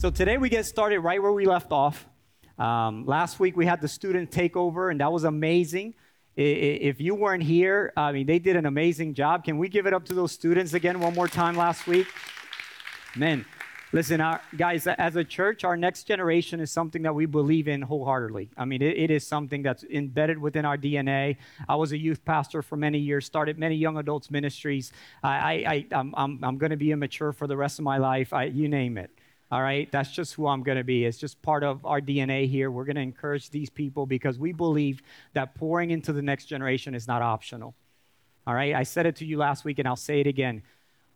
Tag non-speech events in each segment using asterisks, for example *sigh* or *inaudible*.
So today we get started right where we left off. Um, last week we had the student takeover, and that was amazing. If you weren't here, I mean, they did an amazing job. Can we give it up to those students again one more time last week? Man, listen, our, guys, as a church, our next generation is something that we believe in wholeheartedly. I mean, it, it is something that's embedded within our DNA. I was a youth pastor for many years, started many young adults ministries. I, I, I, am I'm, I'm going to be immature for the rest of my life. I, you name it. All right, that's just who I'm going to be. It's just part of our DNA here. We're going to encourage these people because we believe that pouring into the next generation is not optional. All right, I said it to you last week and I'll say it again.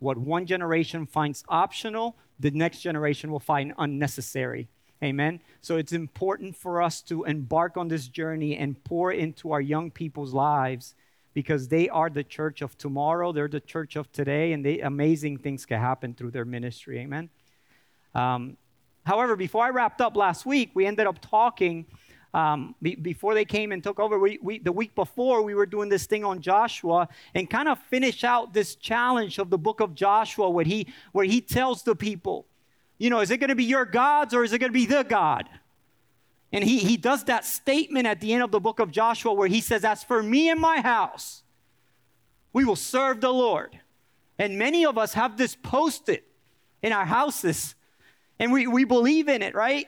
What one generation finds optional, the next generation will find unnecessary. Amen. So it's important for us to embark on this journey and pour into our young people's lives because they are the church of tomorrow, they're the church of today, and they, amazing things can happen through their ministry. Amen. Um, however, before I wrapped up last week, we ended up talking. Um, be, before they came and took over, we, we, the week before, we were doing this thing on Joshua and kind of finish out this challenge of the book of Joshua where he, where he tells the people, you know, is it going to be your gods or is it going to be the God? And he, he does that statement at the end of the book of Joshua where he says, As for me and my house, we will serve the Lord. And many of us have this posted in our houses and we, we believe in it, right?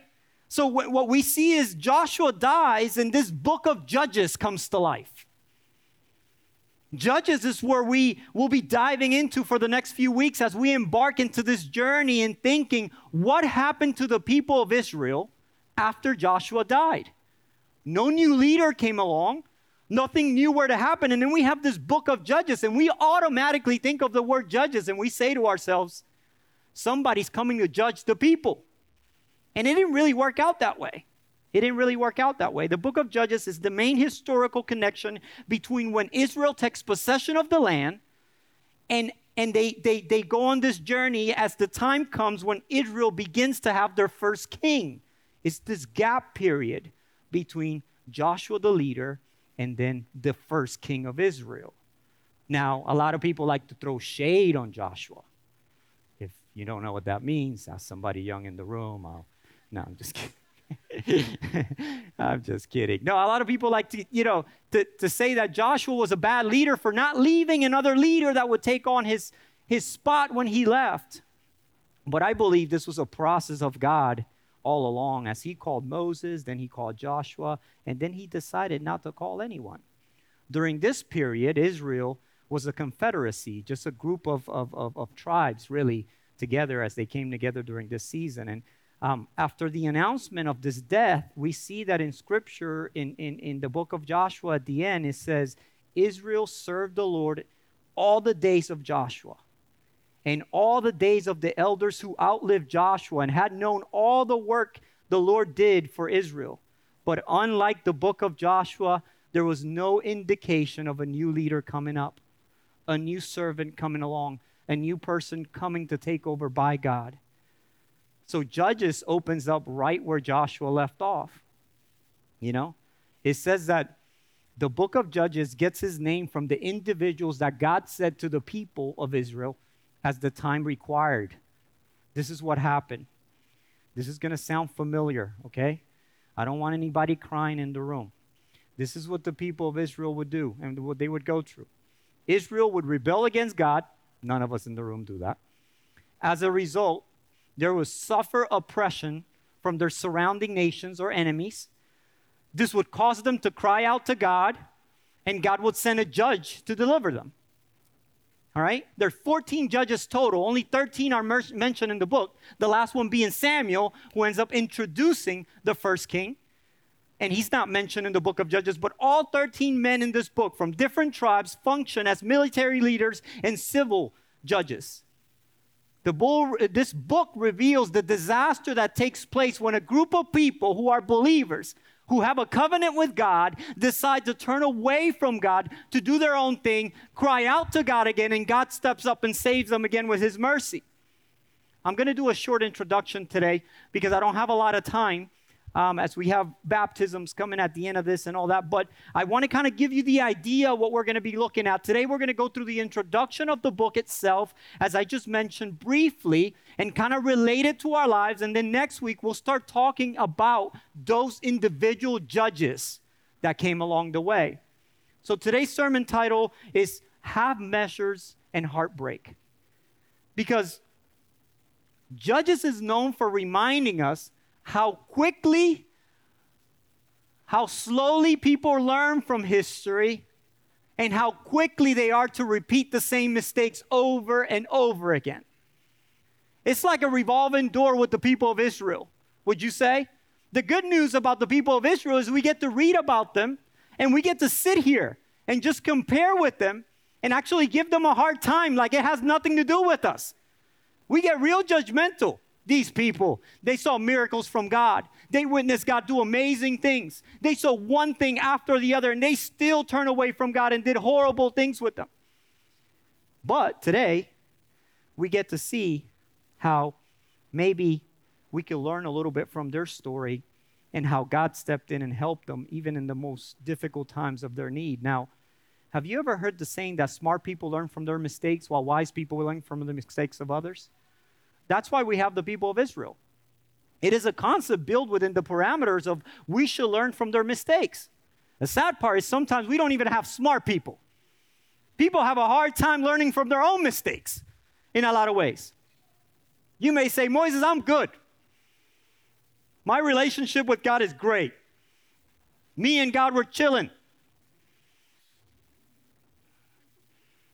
So what we see is Joshua dies, and this book of Judges comes to life. Judges is where we will be diving into for the next few weeks as we embark into this journey and thinking what happened to the people of Israel after Joshua died. No new leader came along, nothing new were to happen. And then we have this book of Judges, and we automatically think of the word Judges and we say to ourselves, somebody's coming to judge the people. And it didn't really work out that way. It didn't really work out that way. The book of Judges is the main historical connection between when Israel takes possession of the land and, and they, they, they go on this journey as the time comes when Israel begins to have their first king. It's this gap period between Joshua the leader and then the first king of Israel. Now, a lot of people like to throw shade on Joshua you don't know what that means, ask somebody young in the room. I'll, no, I'm just *laughs* kidding. I'm just kidding. No, a lot of people like to, you know, to, to say that Joshua was a bad leader for not leaving another leader that would take on his, his spot when he left. But I believe this was a process of God all along as he called Moses, then he called Joshua, and then he decided not to call anyone. During this period, Israel was a confederacy, just a group of, of, of, of tribes, really, together as they came together during this season. And um, after the announcement of this death, we see that in scripture, in, in, in the book of Joshua, at the end, it says, Israel served the Lord all the days of Joshua and all the days of the elders who outlived Joshua and had known all the work the Lord did for Israel. But unlike the book of Joshua, there was no indication of a new leader coming up, a new servant coming along a new person coming to take over by God. So Judges opens up right where Joshua left off. You know, it says that the book of Judges gets his name from the individuals that God said to the people of Israel as the time required. This is what happened. This is going to sound familiar, okay? I don't want anybody crying in the room. This is what the people of Israel would do and what they would go through. Israel would rebel against God, None of us in the room do that. As a result, there was suffer oppression from their surrounding nations or enemies. This would cause them to cry out to God, and God would send a judge to deliver them. All right? There are 14 judges total. Only 13 are mer- mentioned in the book. The last one being Samuel, who ends up introducing the first king. And he's not mentioned in the book of Judges, but all 13 men in this book from different tribes function as military leaders and civil judges. The bull, this book reveals the disaster that takes place when a group of people who are believers, who have a covenant with God, decide to turn away from God to do their own thing, cry out to God again, and God steps up and saves them again with His mercy. I'm going to do a short introduction today because I don't have a lot of time um, as we have baptisms coming at the end of this and all that. But I want to kind of give you the idea what we're going to be looking at. Today, we're going to go through the introduction of the book itself, as I just mentioned briefly, and kind of relate it to our lives. And then next week, we'll start talking about those individual judges that came along the way. So today's sermon title is Half Measures and Heartbreak. Because Judges is known for reminding us how quickly, how slowly people learn from history, and how quickly they are to repeat the same mistakes over and over again. It's like a revolving door with the people of Israel, would you say? The good news about the people of Israel is we get to read about them and we get to sit here and just compare with them and actually give them a hard time like it has nothing to do with us. We get real judgmental these people. They saw miracles from God. They witnessed God do amazing things. They saw one thing after the other, and they still turned away from God and did horrible things with them. But today, we get to see how maybe we can learn a little bit from their story and how God stepped in and helped them even in the most difficult times of their need. Now, have you ever heard the saying that smart people learn from their mistakes while wise people learn from the mistakes of others? That's why we have the people of Israel. It is a concept built within the parameters of we should learn from their mistakes. The sad part is sometimes we don't even have smart people. People have a hard time learning from their own mistakes in a lot of ways. You may say, Moises, I'm good. My relationship with God is great. Me and God were chilling.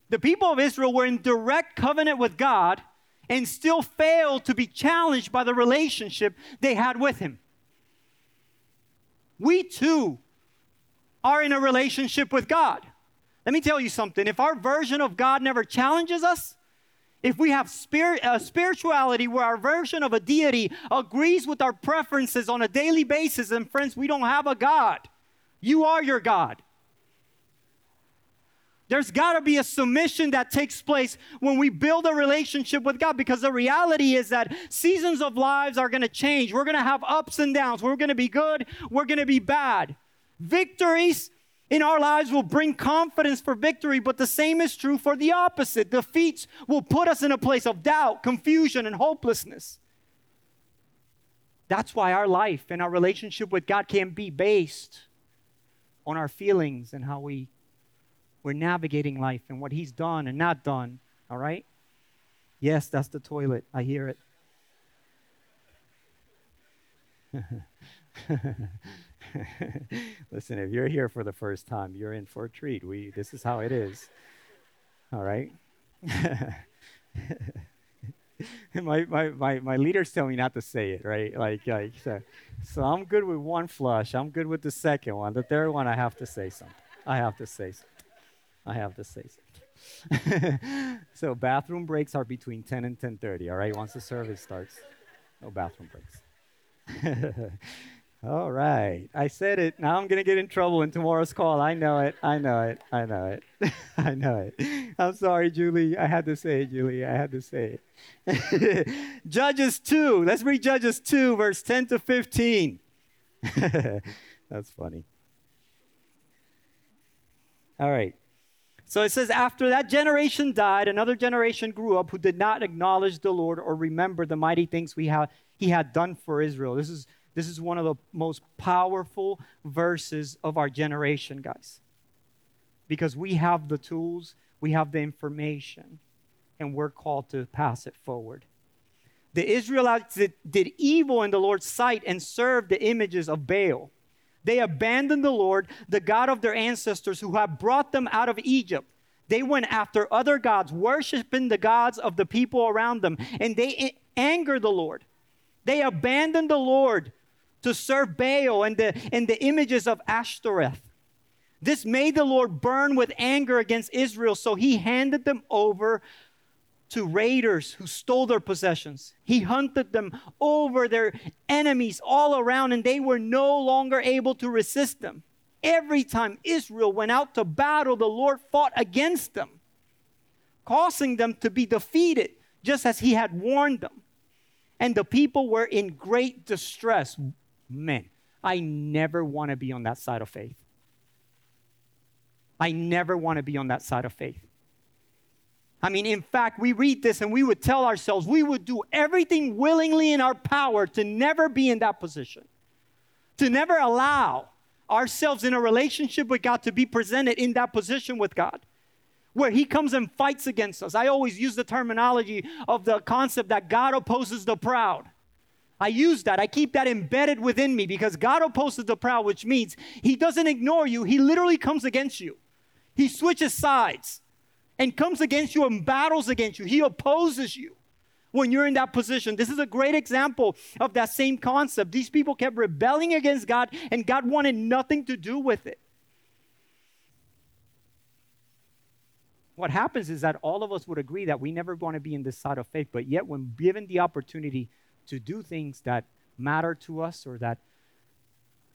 The people of Israel were in direct covenant with God and still failed to be challenged by the relationship they had with Him. We too are in a relationship with God. Let me tell you something if our version of God never challenges us, if we have spirit, uh, spirituality where our version of a deity agrees with our preferences on a daily basis, and friends, we don't have a God. You are your God. There's got to be a submission that takes place when we build a relationship with God because the reality is that seasons of lives are going to change. We're going to have ups and downs. We're going to be good, we're going to be bad. Victories in our lives will bring confidence for victory, but the same is true for the opposite. Defeats will put us in a place of doubt, confusion, and hopelessness. That's why our life and our relationship with God can't be based on our feelings and how we we're navigating life and what he's done and not done. All right? Yes, that's the toilet. I hear it. *laughs* Listen, if you're here for the first time, you're in for a treat. We this is how it is. All right? *laughs* my, my, my, my leaders tell me not to say it, right? Like, like so, so I'm good with one flush. I'm good with the second one. The third one, I have to say something. I have to say something. I have to say something. *laughs* so bathroom breaks are between 10 and 10:30. All right, once the service starts, no bathroom breaks. *laughs* all right, I said it. Now I'm gonna get in trouble in tomorrow's call. I know it. I know it. I know it. *laughs* I know it. I'm sorry, Julie. I had to say it, Julie. I had to say it. Judges 2. Let's read Judges 2, verse 10 to 15. That's funny. All right. So it says, after that generation died, another generation grew up who did not acknowledge the Lord or remember the mighty things we he had done for Israel. This is, this is one of the most powerful verses of our generation, guys. Because we have the tools, we have the information, and we're called to pass it forward. The Israelites did evil in the Lord's sight and served the images of Baal. They abandoned the Lord, the God of their ancestors who had brought them out of Egypt. They went after other gods, worshiping the gods of the people around them, and they angered the Lord. They abandoned the Lord to serve Baal and the, and the images of Ashtoreth. This made the Lord burn with anger against Israel, so he handed them over to raiders who stole their possessions. He hunted them over their enemies all around, and they were no longer able to resist them. Every time Israel went out to battle, the Lord fought against them, causing them to be defeated, just as He had warned them. And the people were in great distress. Men, I never want to be on that side of faith. I never want to be on that side of faith. I mean, in fact, we read this and we would tell ourselves we would do everything willingly in our power to never be in that position, to never allow ourselves in a relationship with God to be presented in that position with God, where He comes and fights against us. I always use the terminology of the concept that God opposes the proud. I use that. I keep that embedded within me because God opposes the proud, which means He doesn't ignore you, He literally comes against you. He switches sides and comes against you and battles against you. He opposes you when you're in that position. This is a great example of that same concept. These people kept rebelling against God, and God wanted nothing to do with it. What happens is that all of us would agree that we never want to be in this side of faith, but yet, when given the opportunity to do things that matter to us or that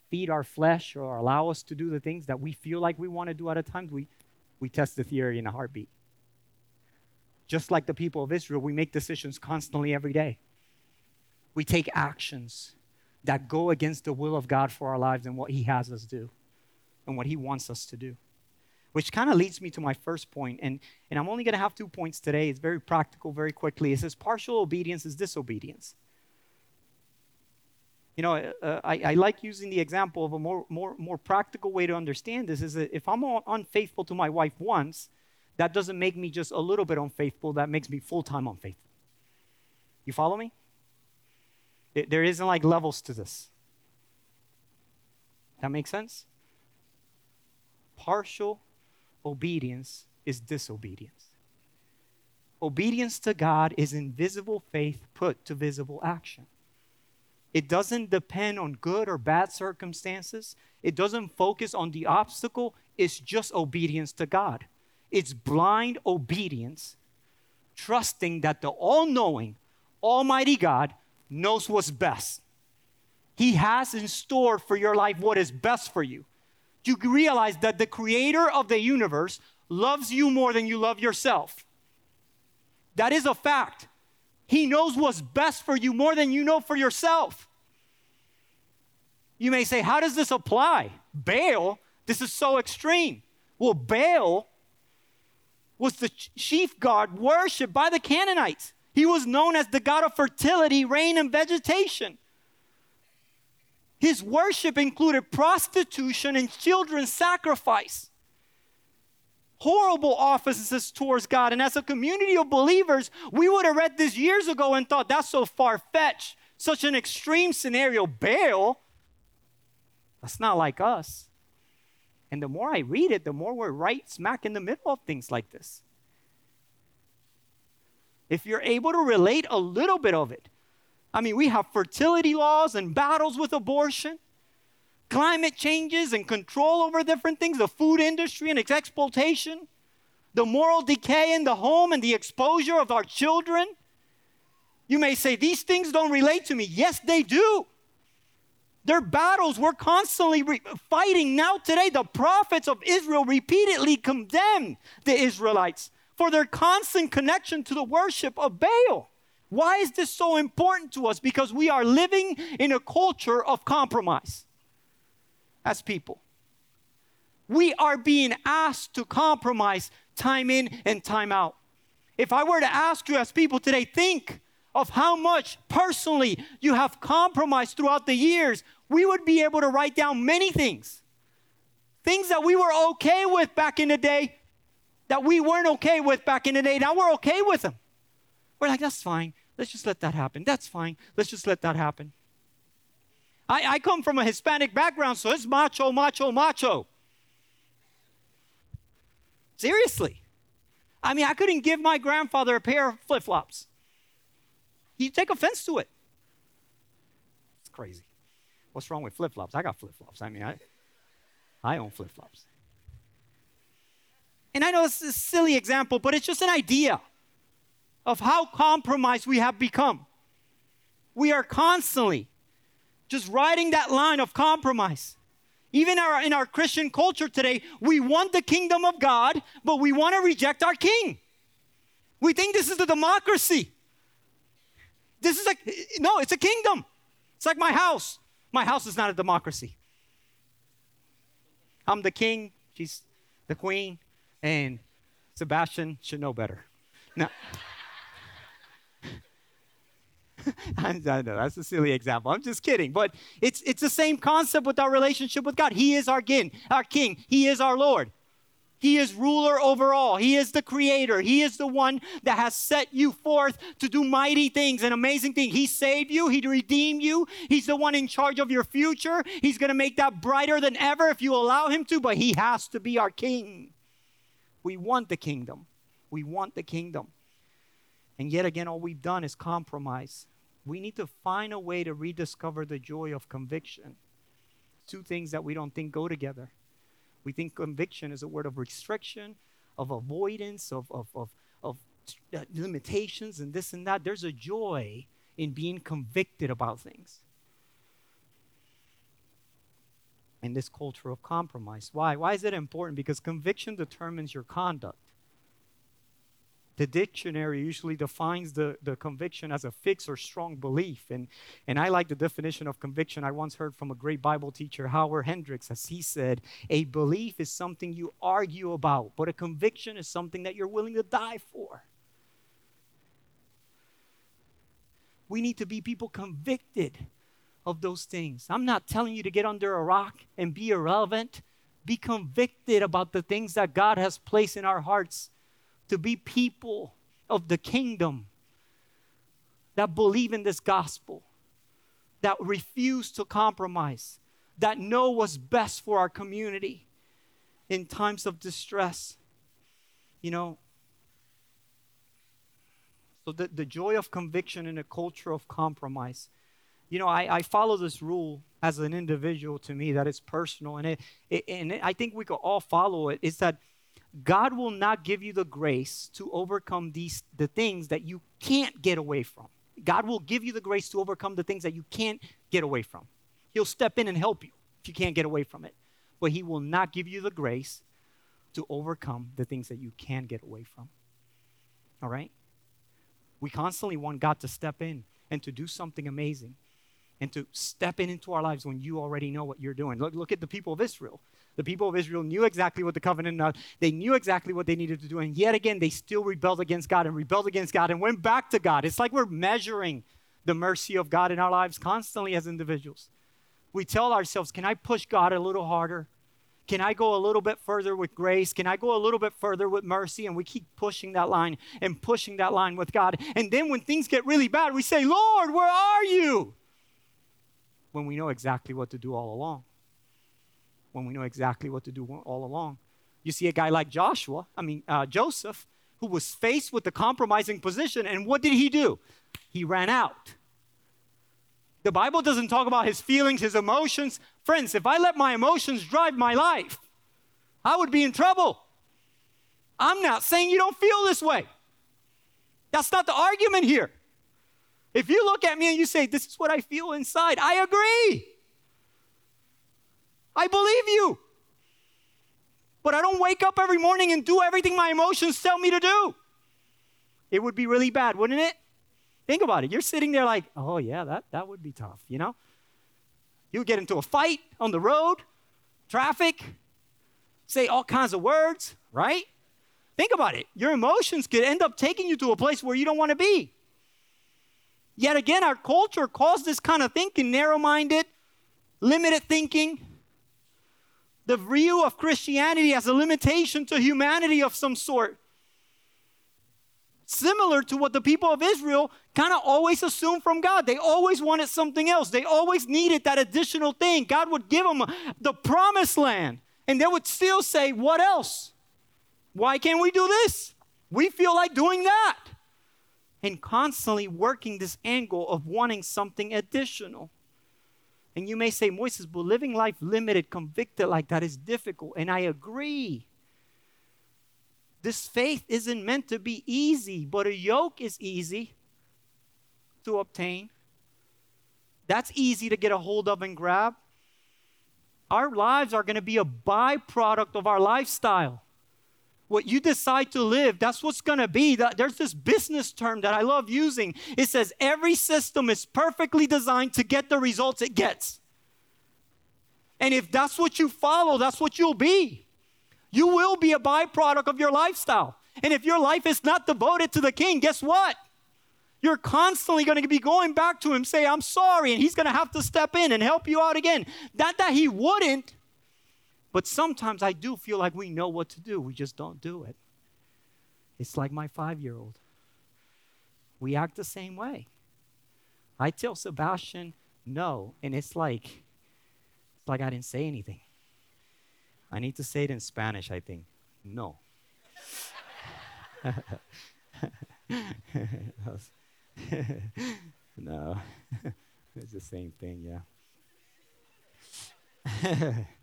feed our flesh or allow us to do the things that we feel like we want to do at a time, we, we test the theory in a heartbeat. Just like the people of Israel, we make decisions constantly every day. We take actions that go against the will of God for our lives and what He has us do and what He wants us to do. Which kind of leads me to my first point, and, and I'm only going to have two points today. It's very practical, very quickly. It says partial obedience is disobedience. You know, uh, I, I, like using the example of a more, more, more practical way to understand this is that if I'm unfaithful to my wife once, that doesn't make me just a little bit unfaithful, that makes me full time unfaithful. You follow me? It, there isn't like levels to this. That makes sense? Partial obedience is disobedience. Obedience to God is invisible faith put to visible action. It doesn't depend on good or bad circumstances. It doesn't focus on the obstacle. It's just obedience to God. It's blind obedience, trusting that the all knowing, Almighty God knows what's best. He has in store for your life what is best for you. You realize that the creator of the universe loves you more than you love yourself. That is a fact. He knows what's best for you more than you know for yourself. You may say, How does this apply? Baal, this is so extreme. Well, Baal was the chief god worshipped by the Canaanites. He was known as the god of fertility, rain, and vegetation. His worship included prostitution and children's sacrifice. Horrible offices towards God. And as a community of believers, we would have read this years ago and thought that's so far fetched, such an extreme scenario. Baal, that's not like us. And the more I read it, the more we're right smack in the middle of things like this. If you're able to relate a little bit of it, I mean, we have fertility laws and battles with abortion, climate changes and control over different things, the food industry and its exploitation, the moral decay in the home and the exposure of our children. You may say, These things don't relate to me. Yes, they do. Their battles were constantly re- fighting. Now, today, the prophets of Israel repeatedly condemn the Israelites for their constant connection to the worship of Baal. Why is this so important to us? Because we are living in a culture of compromise as people. We are being asked to compromise time in and time out. If I were to ask you as people today, think of how much personally you have compromised throughout the years we would be able to write down many things. Things that we were okay with back in the day that we weren't okay with back in the day. Now we're okay with them. We're like, that's fine. Let's just let that happen. That's fine. Let's just let that happen. I, I come from a Hispanic background, so it's macho, macho, macho. Seriously. I mean, I couldn't give my grandfather a pair of flip flops. He'd take offense to it. It's crazy. What's wrong with flip flops? I got flip flops. I mean, I, I own flip flops. And I know it's a silly example, but it's just an idea of how compromised we have become. We are constantly just riding that line of compromise. Even our, in our Christian culture today, we want the kingdom of God, but we want to reject our king. We think this is the democracy. This is like, no, it's a kingdom. It's like my house. My house is not a democracy. I'm the king, she's the queen, and Sebastian should know better. Now, *laughs* I know that's a silly example. I'm just kidding, but it's it's the same concept with our relationship with God. He is our king, our king. He is our Lord. He is ruler over all. He is the creator. He is the one that has set you forth to do mighty things and amazing things. He saved you. He redeemed you. He's the one in charge of your future. He's going to make that brighter than ever if you allow him to, but he has to be our king. We want the kingdom. We want the kingdom. And yet again, all we've done is compromise. We need to find a way to rediscover the joy of conviction. Two things that we don't think go together. We think conviction is a word of restriction, of avoidance, of, of, of, of uh, limitations, and this and that. There's a joy in being convicted about things. In this culture of compromise. Why? Why is it important? Because conviction determines your conduct. The dictionary usually defines the, the conviction as a fixed or strong belief. And, and I like the definition of conviction I once heard from a great Bible teacher, Howard Hendricks, as he said, a belief is something you argue about, but a conviction is something that you're willing to die for. We need to be people convicted of those things. I'm not telling you to get under a rock and be irrelevant. Be convicted about the things that God has placed in our hearts to be people of the kingdom that believe in this gospel, that refuse to compromise, that know what's best for our community in times of distress. You know, so the, the joy of conviction in a culture of compromise. You know, I, I follow this rule as an individual to me that is personal, and it, it and it, I think we could all follow it. Is that God will not give you the grace to overcome these the things that you can't get away from. God will give you the grace to overcome the things that you can't get away from. He'll step in and help you if you can't get away from it. But he will not give you the grace to overcome the things that you can get away from. All right? We constantly want God to step in and to do something amazing and to step in into our lives when you already know what you're doing. Look, look at the people of Israel. The people of Israel knew exactly what the covenant was. They knew exactly what they needed to do. And yet again, they still rebelled against God and rebelled against God and went back to God. It's like we're measuring the mercy of God in our lives constantly as individuals. We tell ourselves, can I push God a little harder? Can I go a little bit further with grace? Can I go a little bit further with mercy? And we keep pushing that line and pushing that line with God. And then when things get really bad, we say, Lord, where are you? When we know exactly what to do all along when we know exactly what to do all along. You see a guy like Joshua, I mean, uh, Joseph, who was faced with the compromising position, and what did he do? He ran out. The Bible doesn't talk about his feelings, his emotions. Friends, if I let my emotions drive my life, I would be in trouble. I'm not saying you don't feel this way. That's not the argument here. If you look at me and you say, This is what I feel inside, I agree. I believe you. But I don't wake up every morning and do everything my emotions tell me to do. It would be really bad, wouldn't it? Think about it. You're sitting there like, oh, yeah, that, that would be tough, you know? You get into a fight on the road, traffic, say all kinds of words, right? Think about it. Your emotions could end up taking you to a place where you don't want to be. Yet again, our culture calls this kind of thinking narrow minded, limited thinking, the view of Christianity as a limitation to humanity of some sort. Similar to what the people of Israel kind of always assumed from God. They always wanted something else. They always needed that additional thing. God would give them the promised land, and they would still say, What else? Why can't we do this? We feel like doing that. And constantly working this angle of wanting something additional. And you may say, Moises, but living life limited, convicted like that is difficult. And I agree. This faith isn't meant to be easy, but a yoke is easy to obtain. That's easy to get a hold of and grab. Our lives are going to be a byproduct of our lifestyle. What you decide to live, that's what's going to be. There's this business term that I love using. It says every system is perfectly designed to get the results it gets. And if that's what you follow, that's what you'll be. You will be a byproduct of your lifestyle. And if your life is not devoted to the king, guess what? You're constantly going to be going back to him, say, I'm sorry, and he's going to have to step in and help you out again. Not that he wouldn't, but sometimes I do feel like we know what to do, we just don't do it. It's like my five year old. We act the same way. I tell Sebastian no, and it's like, it's like I didn't say anything. I need to say it in Spanish, I think. No. *laughs* no, *laughs* it's the same thing, yeah. *laughs*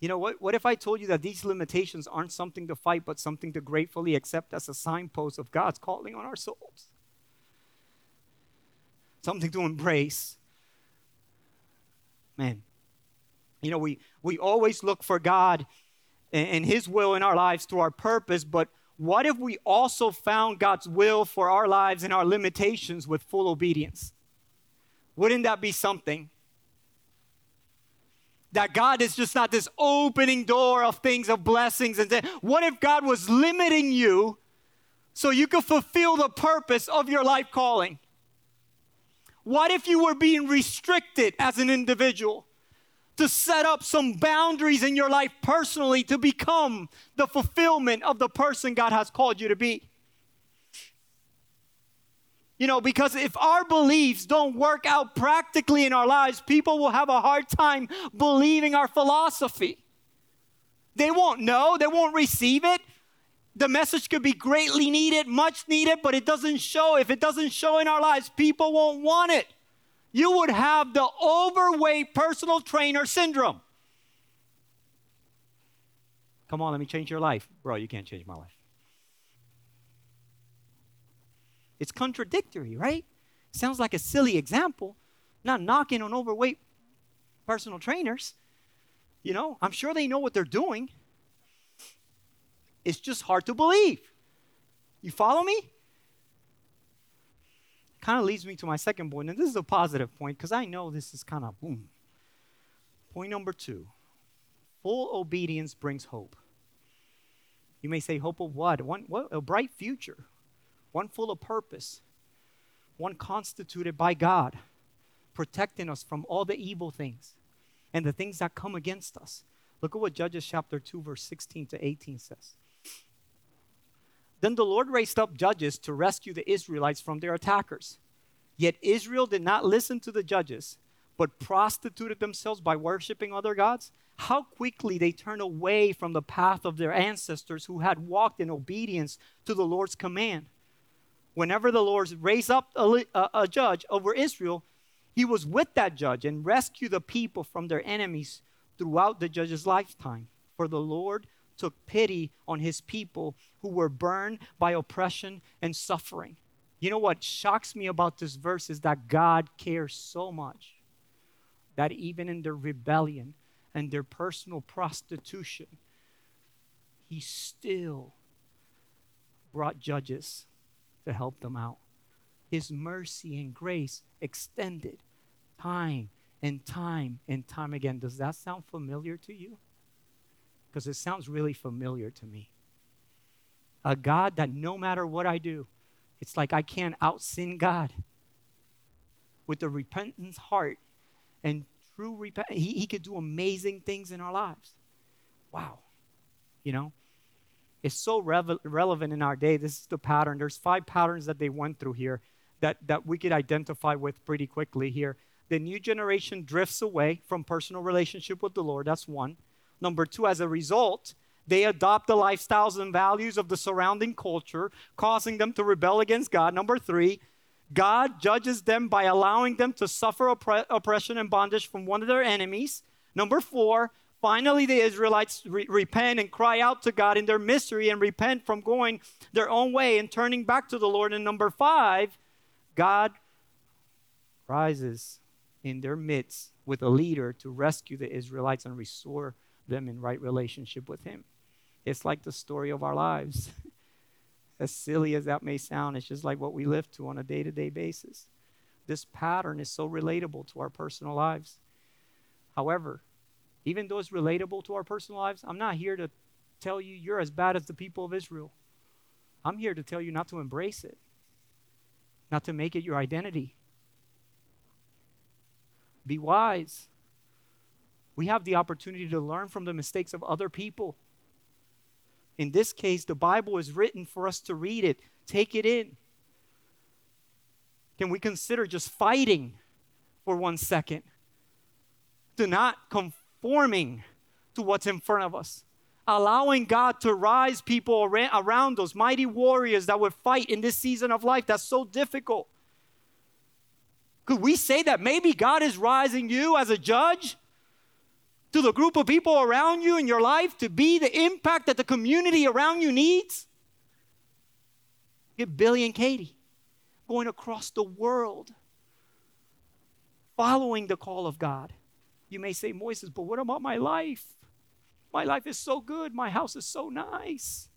you know what? What if I told you that these limitations aren't something to fight, but something to gratefully accept as a signpost of God's calling on our souls? Something to embrace. Man, you know, we, we always look for God and, and His will in our lives through our purpose, but what if we also found God's will for our lives and our limitations with full obedience? Wouldn't that be something? That God is just not this opening door of things, of blessings. And th- what if God was limiting you so you could fulfill the purpose of your life calling? What if you were being restricted as an individual? to set up some boundaries in your life personally to become the fulfillment of the person God has called you to be. You know, because if our beliefs don't work out practically in our lives, people will have a hard time believing our philosophy. They won't know, they won't receive it. The message could be greatly needed, much needed, but it doesn't show. If it doesn't show in our lives, people won't want it you would have the overweight personal trainer syndrome. Come on, let me change your life. Bro, you can't change my life. It's contradictory, right? Sounds like a silly example. Not knocking on overweight personal trainers. You know, I'm sure they know what they're doing. It's just hard to believe. You follow me? kind of leads me to my second point, and this is a positive point because I know this is kind of boom. Point number two full obedience brings hope. You may say, hope of what? One, what? A bright future, one full of purpose, one constituted by God, protecting us from all the evil things and the things that come against us. Look at what Judges chapter 2, verse 16 to 18 says. Then the Lord raised up judges to rescue the Israelites from their attackers. Yet Israel did not listen to the judges, but prostituted themselves by worshiping other gods. How quickly they turned away from the path of their ancestors who had walked in obedience to the Lord's command. Whenever the Lord raised up a, a, a judge over Israel, he was with that judge and rescued the people from their enemies throughout the judge's lifetime. For the Lord took pity on his people who were burned by oppression and suffering. You know what shocks me about this verse is that God cares so much that even in their rebellion and their personal prostitution, he still brought judges to help them out. His mercy and grace extended time and time and time again. Does that sound familiar to you? because it sounds really familiar to me. A God that no matter what I do, it's like I can't out sin God. With a repentant heart and true repentance, he, he could do amazing things in our lives. Wow. You know, it's so relevant in our day. This is the pattern. There's five patterns that they went through here that, that we could identify with pretty quickly here. The new generation drifts away from personal relationship with the Lord. That's one. Number two, as a result, they adopt the lifestyles and values of the surrounding culture, causing them to rebel against God. Number three, God judges them by allowing them to suffer opp- oppression and bondage from one of their enemies. Number four, Finally, the Israelites re- repent and cry out to God in their misery and repent from going their own way and turning back to the Lord. And number five, God rises in their midst with a leader to rescue the Israelites and restore them in right relationship with Him. It's like the story of our lives. *laughs* as silly as that may sound, it's just like what we live to on a day to day basis. This pattern is so relatable to our personal lives. However, even though it's relatable to our personal lives, I'm not here to tell you you're as bad as the people of Israel. I'm here to tell you not to embrace it, not to make it your identity. Be wise. We have the opportunity to learn from the mistakes of other people. In this case, the Bible is written for us to read it, take it in. Can we consider just fighting for one second to not conforming to what's in front of us? Allowing God to rise people around us, mighty warriors that would fight in this season of life that's so difficult. Could we say that maybe God is rising you as a judge to the group of people around you in your life to be the impact that the community around you needs? Get Billy and Katie going across the world, following the call of God. You may say, Moises, but what about my life? My life is so good. My house is so nice.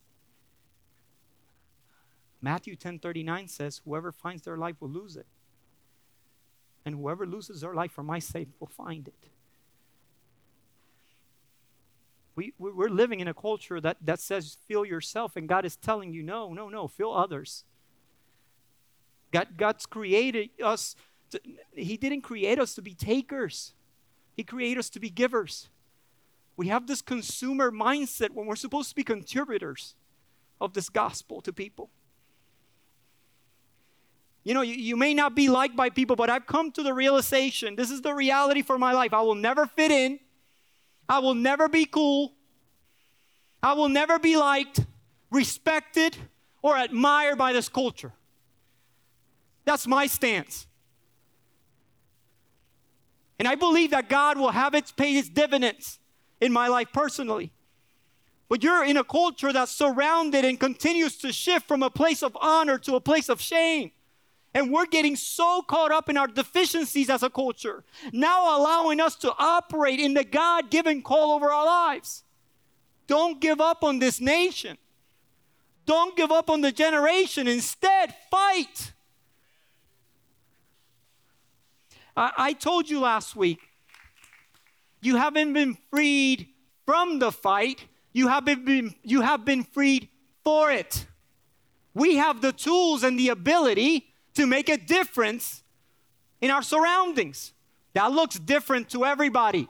Matthew 10:39 says, "Whoever finds their life will lose it, and whoever loses their life for my sake will find it." We, we're living in a culture that, that says, feel yourself, and God is telling you, no, no, no, feel others. God, God's created us, to, He didn't create us to be takers, He created us to be givers. We have this consumer mindset when we're supposed to be contributors of this gospel to people. You know, you, you, may not be liked by people, but I've come to the realization this is the reality for my life. I will never fit in, I will never be cool, I will never be liked, respected, or admired by this culture. That's my stance. And I believe that God will have its pay its dividends in my life personally. But you're in a culture that's surrounded and continues to shift from a place of honor to a place of shame. And we're getting so caught up in our deficiencies as a culture, now allowing us to operate in the God given call over our lives. Don't give up on this nation. Don't give up on the generation. Instead, fight. I, I told you last week, you haven't been freed from the fight, you have been, you have been freed for it. We have the tools and the ability to make a difference in our surroundings. That looks different to everybody.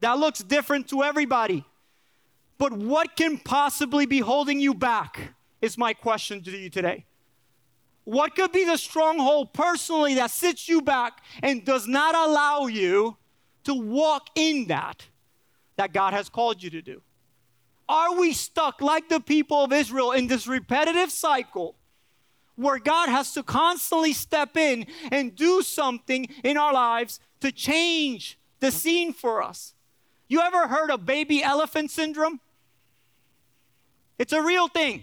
That looks different to everybody. But what can possibly be holding you back? Is my question to you today. What could be the stronghold personally that sits you back and does not allow you to walk in that that God has called you to do? Are we stuck like the people of Israel in this repetitive cycle where God has to constantly step in and do something in our lives to change the scene for us? You ever heard of baby elephant syndrome? It's a real thing.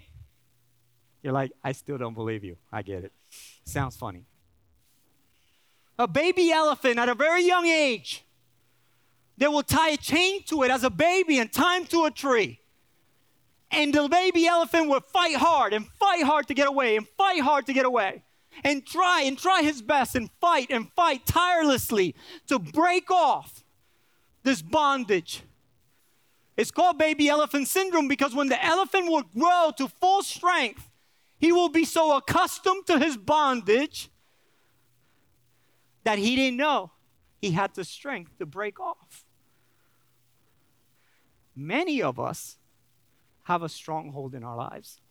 You're like, I still don't believe you. I get it. Sounds funny. A baby elephant at a very young age, they will tie a chain to it as a baby and tie him to a tree. And the baby elephant will fight hard and fight hard to get away and fight hard to get away and try and try his best and fight and fight tirelessly to break off this bondage. It's called baby elephant syndrome because when the elephant will grow to full strength, he will be so accustomed to his bondage that he didn't know he had the strength to break off. Many of us have a stronghold in our lives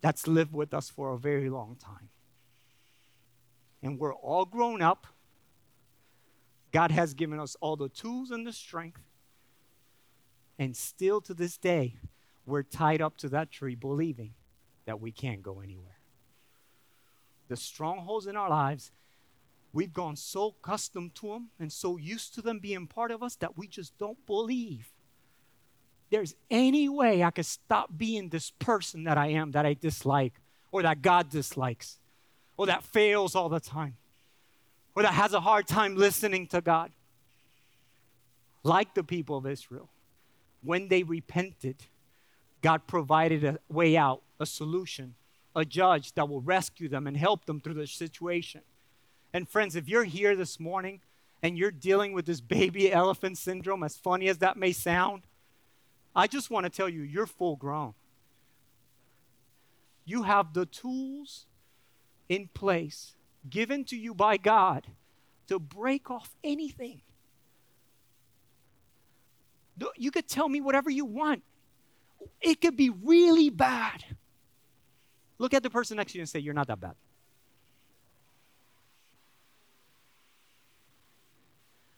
that's lived with us for a very long time. And we're all grown up. God has given us all the tools and the strength. And still to this day, we're tied up to that tree believing that we can't go anywhere. The strongholds in our lives We've gone so accustomed to them and so used to them being part of us that we just don't believe there's any way I could stop being this person that I am that I dislike or that God dislikes or that fails all the time or that has a hard time listening to God. Like the people of Israel, when they repented, God provided a way out, a solution, a judge that will rescue them and help them through the situation. And friends, if you're here this morning and you're dealing with this baby *laughs* elephant syndrome, as funny as that may sound, I just want to tell you, you're full grown. You have the tools in place given to you by God to break off anything. You could tell me whatever you want. It could be really bad. Look at the person next to you and say, You're not that bad.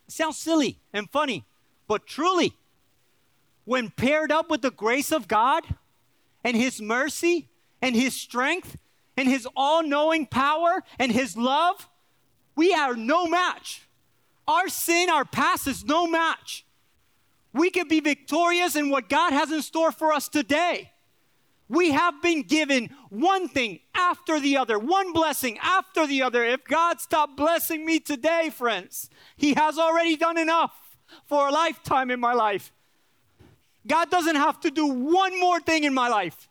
Sounds silly and funny, but truly, when paired up with the grace of God and His mercy and His strength and His all knowing power and His love, we are no match. Our sin, our past is no match. We can be victorious in what God has in store for us today. We have been given one thing after the other, one blessing after the other. If God stopped blessing me today, friends, He has already done enough for a lifetime in my life. God doesn't have to do one more thing in my life.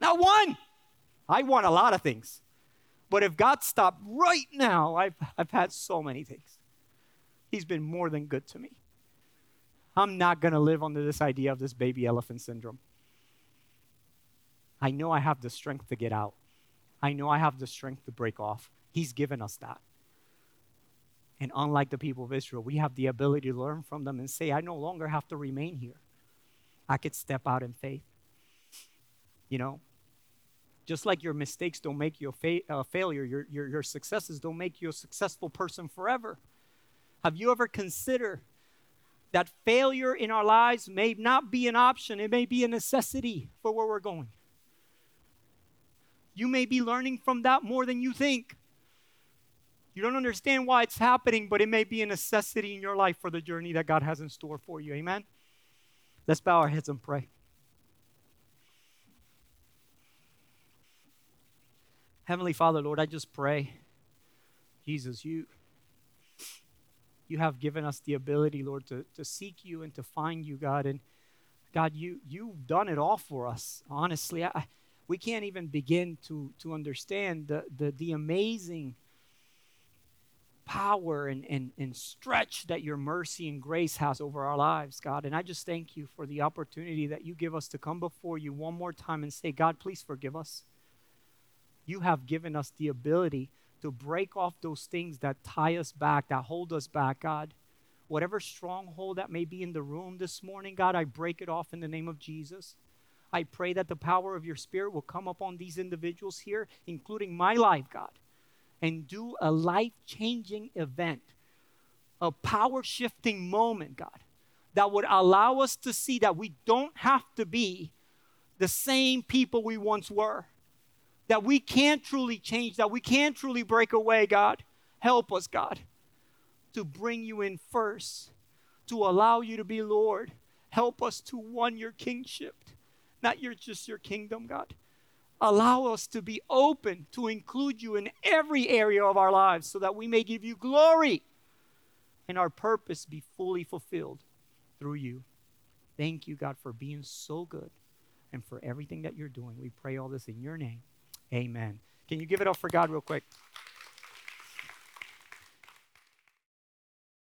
Not one. I want a lot of things. But if God stopped right now, I've, I've had so many things. He's been more than good to me. I'm not going to live under this idea of this baby elephant syndrome. I know I have the strength to get out. I know I have the strength to break off. He's given us that. And unlike the people of Israel, we have the ability to learn from them and say, I no longer have to remain here. I could step out in faith. You know, just like your mistakes don't make you a fa- uh, failure, your, your, your successes don't make you a successful person forever. Have you ever considered that failure in our lives may not be an option, it may be a necessity for where we're going? You may be learning from that more than you think. You don't understand why it's happening, but it may be a necessity in your life for the journey that God has in store for you. Amen? Let's bow our heads and pray. Heavenly Father, Lord, I just pray, Jesus, you you have given us the ability, Lord, to, to seek you and to find you, God. And God, you you've done it all for us. Honestly, I, we can't even begin to to understand the the, the amazing power and, and, and stretch that your mercy and grace has over our lives, God. And I just thank you for the opportunity that you give us to come before you one more time and say, God, please forgive us. You have given us the ability to break off those things that tie us back, that hold us back, God. Whatever stronghold that may be in the room this morning, God, I break it off in the name of Jesus. I pray that the power of your Spirit will come upon these individuals here, including my life, God and do a life changing event, a power shifting moment, God, that would allow us to see that we don't have to be the same people we once were, that we can truly change, that we can truly break away, God. Help us, God, to bring you in first, to allow you to be Lord. Help us to won your kingship, not your, just your kingdom, God allow us to be open to include you in every area of our lives so that we may give you glory and our purpose be fully fulfilled through you. Thank you, God, for being so good and for everything that you're doing. We pray all this in your name. Amen. Can you give it up for God real quick?